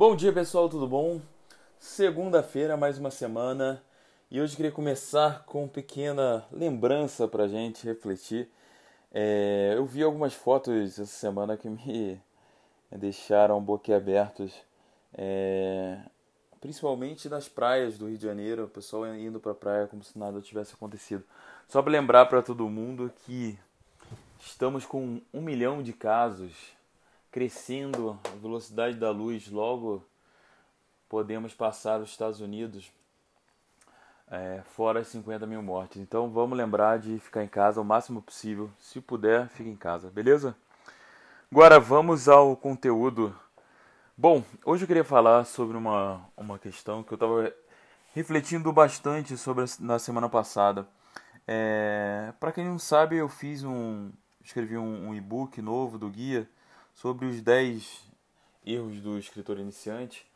Bom dia pessoal, tudo bom? Segunda-feira, mais uma semana e hoje queria começar com uma pequena lembrança pra gente refletir. É, eu vi algumas fotos essa semana que me deixaram boquiabertos, é, principalmente nas praias do Rio de Janeiro, o pessoal indo pra praia como se nada tivesse acontecido. Só para lembrar para todo mundo que estamos com um milhão de casos crescendo a velocidade da luz, logo podemos passar os Estados Unidos é, fora as 50 mil mortes. Então vamos lembrar de ficar em casa o máximo possível. Se puder, fique em casa, beleza? Agora vamos ao conteúdo. Bom, hoje eu queria falar sobre uma, uma questão que eu estava refletindo bastante sobre na semana passada. É, Para quem não sabe, eu fiz um. escrevi um, um e-book novo do guia sobre os 10 erros do escritor iniciante.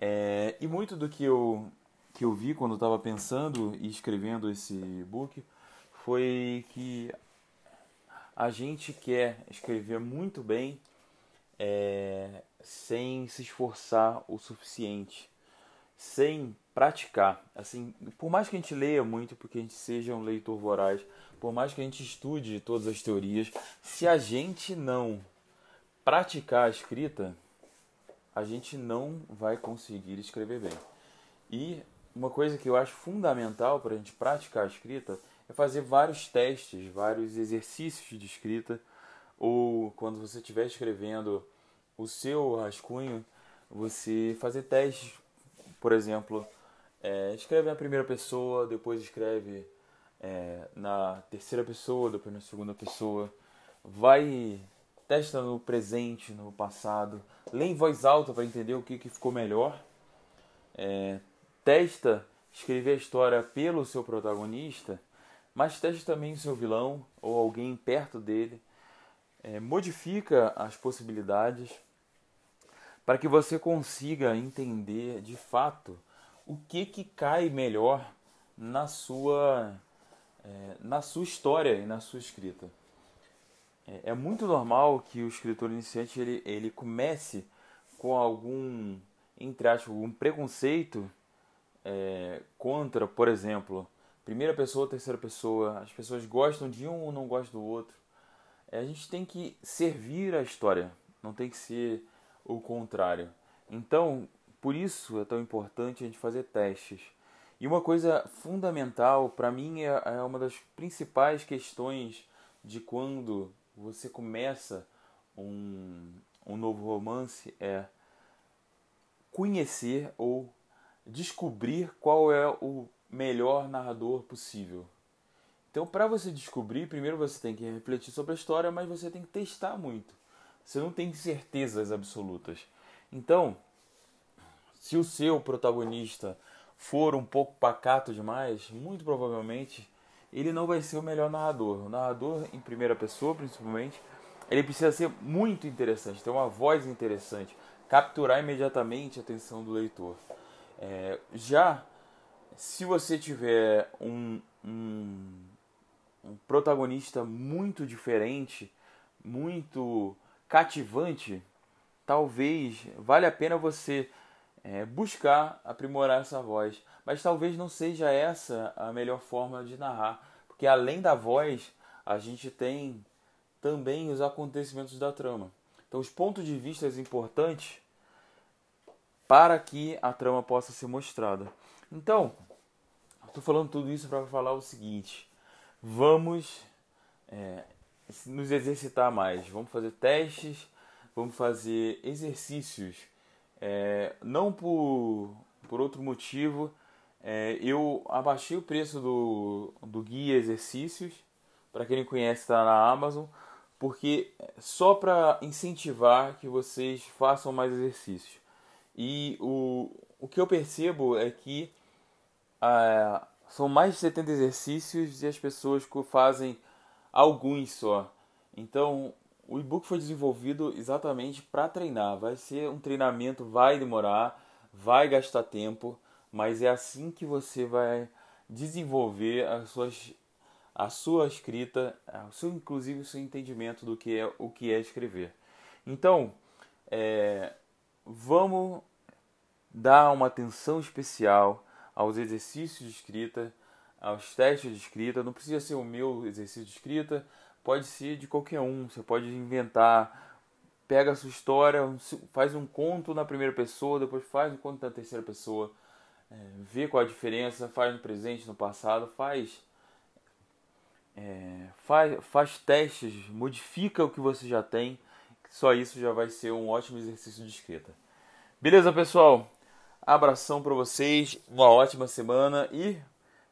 É, e muito do que eu, que eu vi quando estava pensando e escrevendo esse book foi que a gente quer escrever muito bem é, sem se esforçar o suficiente, sem praticar. Assim, por mais que a gente leia muito, porque a gente seja um leitor voraz, por mais que a gente estude todas as teorias, se a gente não praticar a escrita, a gente não vai conseguir escrever bem. E uma coisa que eu acho fundamental para a gente praticar a escrita é fazer vários testes, vários exercícios de escrita, ou quando você estiver escrevendo o seu rascunho, você fazer testes, por exemplo, é, escreve na primeira pessoa, depois escreve é, na terceira pessoa, depois na segunda pessoa, vai testa no presente, no passado, lê em voz alta para entender o que, que ficou melhor, é, testa escrever a história pelo seu protagonista, mas teste também o seu vilão ou alguém perto dele, é, modifica as possibilidades para que você consiga entender de fato o que, que cai melhor na sua, é, na sua história e na sua escrita. É, é muito normal que o escritor iniciante ele, ele comece com algum, entre aspas, algum preconceito é, contra, por exemplo, primeira pessoa, terceira pessoa. As pessoas gostam de um ou não gostam do outro. É, a gente tem que servir a história, não tem que ser o contrário. Então, por isso é tão importante a gente fazer testes. E uma coisa fundamental, para mim, é, é uma das principais questões de quando você começa um, um novo romance é conhecer ou descobrir qual é o melhor narrador possível. Então, para você descobrir, primeiro você tem que refletir sobre a história, mas você tem que testar muito. Você não tem certezas absolutas. Então, se o seu protagonista for um pouco pacato demais, muito provavelmente ele não vai ser o melhor narrador. O narrador, em primeira pessoa, principalmente, ele precisa ser muito interessante, ter uma voz interessante, capturar imediatamente a atenção do leitor. É, já se você tiver um, um, um, protagonista muito diferente, muito cativante, talvez valha a pena você é, buscar aprimorar essa voz. Mas talvez não seja essa a melhor forma de narrar, porque além da voz, a gente tem também os acontecimentos da trama. Então, os pontos de vista importantes para que a trama possa ser mostrada. Então, estou falando tudo isso para falar o seguinte: vamos é, nos exercitar mais, vamos fazer testes, vamos fazer exercícios, é, não por, por outro motivo é, eu abaixei o preço do, do guia exercícios, para quem não conhece está na Amazon, porque só para incentivar que vocês façam mais exercícios. E o, o que eu percebo é que ah, são mais de 70 exercícios e as pessoas fazem alguns só. Então, o e-book foi desenvolvido exatamente para treinar. Vai ser um treinamento, vai demorar, vai gastar tempo mas é assim que você vai desenvolver a sua, a sua escrita, o seu, inclusive o seu entendimento do que é o que é escrever. Então, é, vamos dá uma atenção especial aos exercícios de escrita, aos testes de escrita. Não precisa ser o meu exercício de escrita, pode ser de qualquer um. Você pode inventar, pega a sua história, faz um conto na primeira pessoa, depois faz um conto na terceira pessoa, é, vê qual a diferença, faz no presente, no passado, faz, é, faz, faz testes, modifica o que você já tem. Só isso já vai ser um ótimo exercício de escrita. Beleza, pessoal? Abração para vocês, uma ótima semana e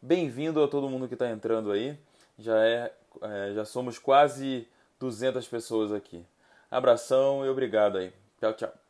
bem-vindo a todo mundo que está entrando aí. Já é, é, já somos quase 200 pessoas aqui. Abração e obrigado aí. Tchau, tchau.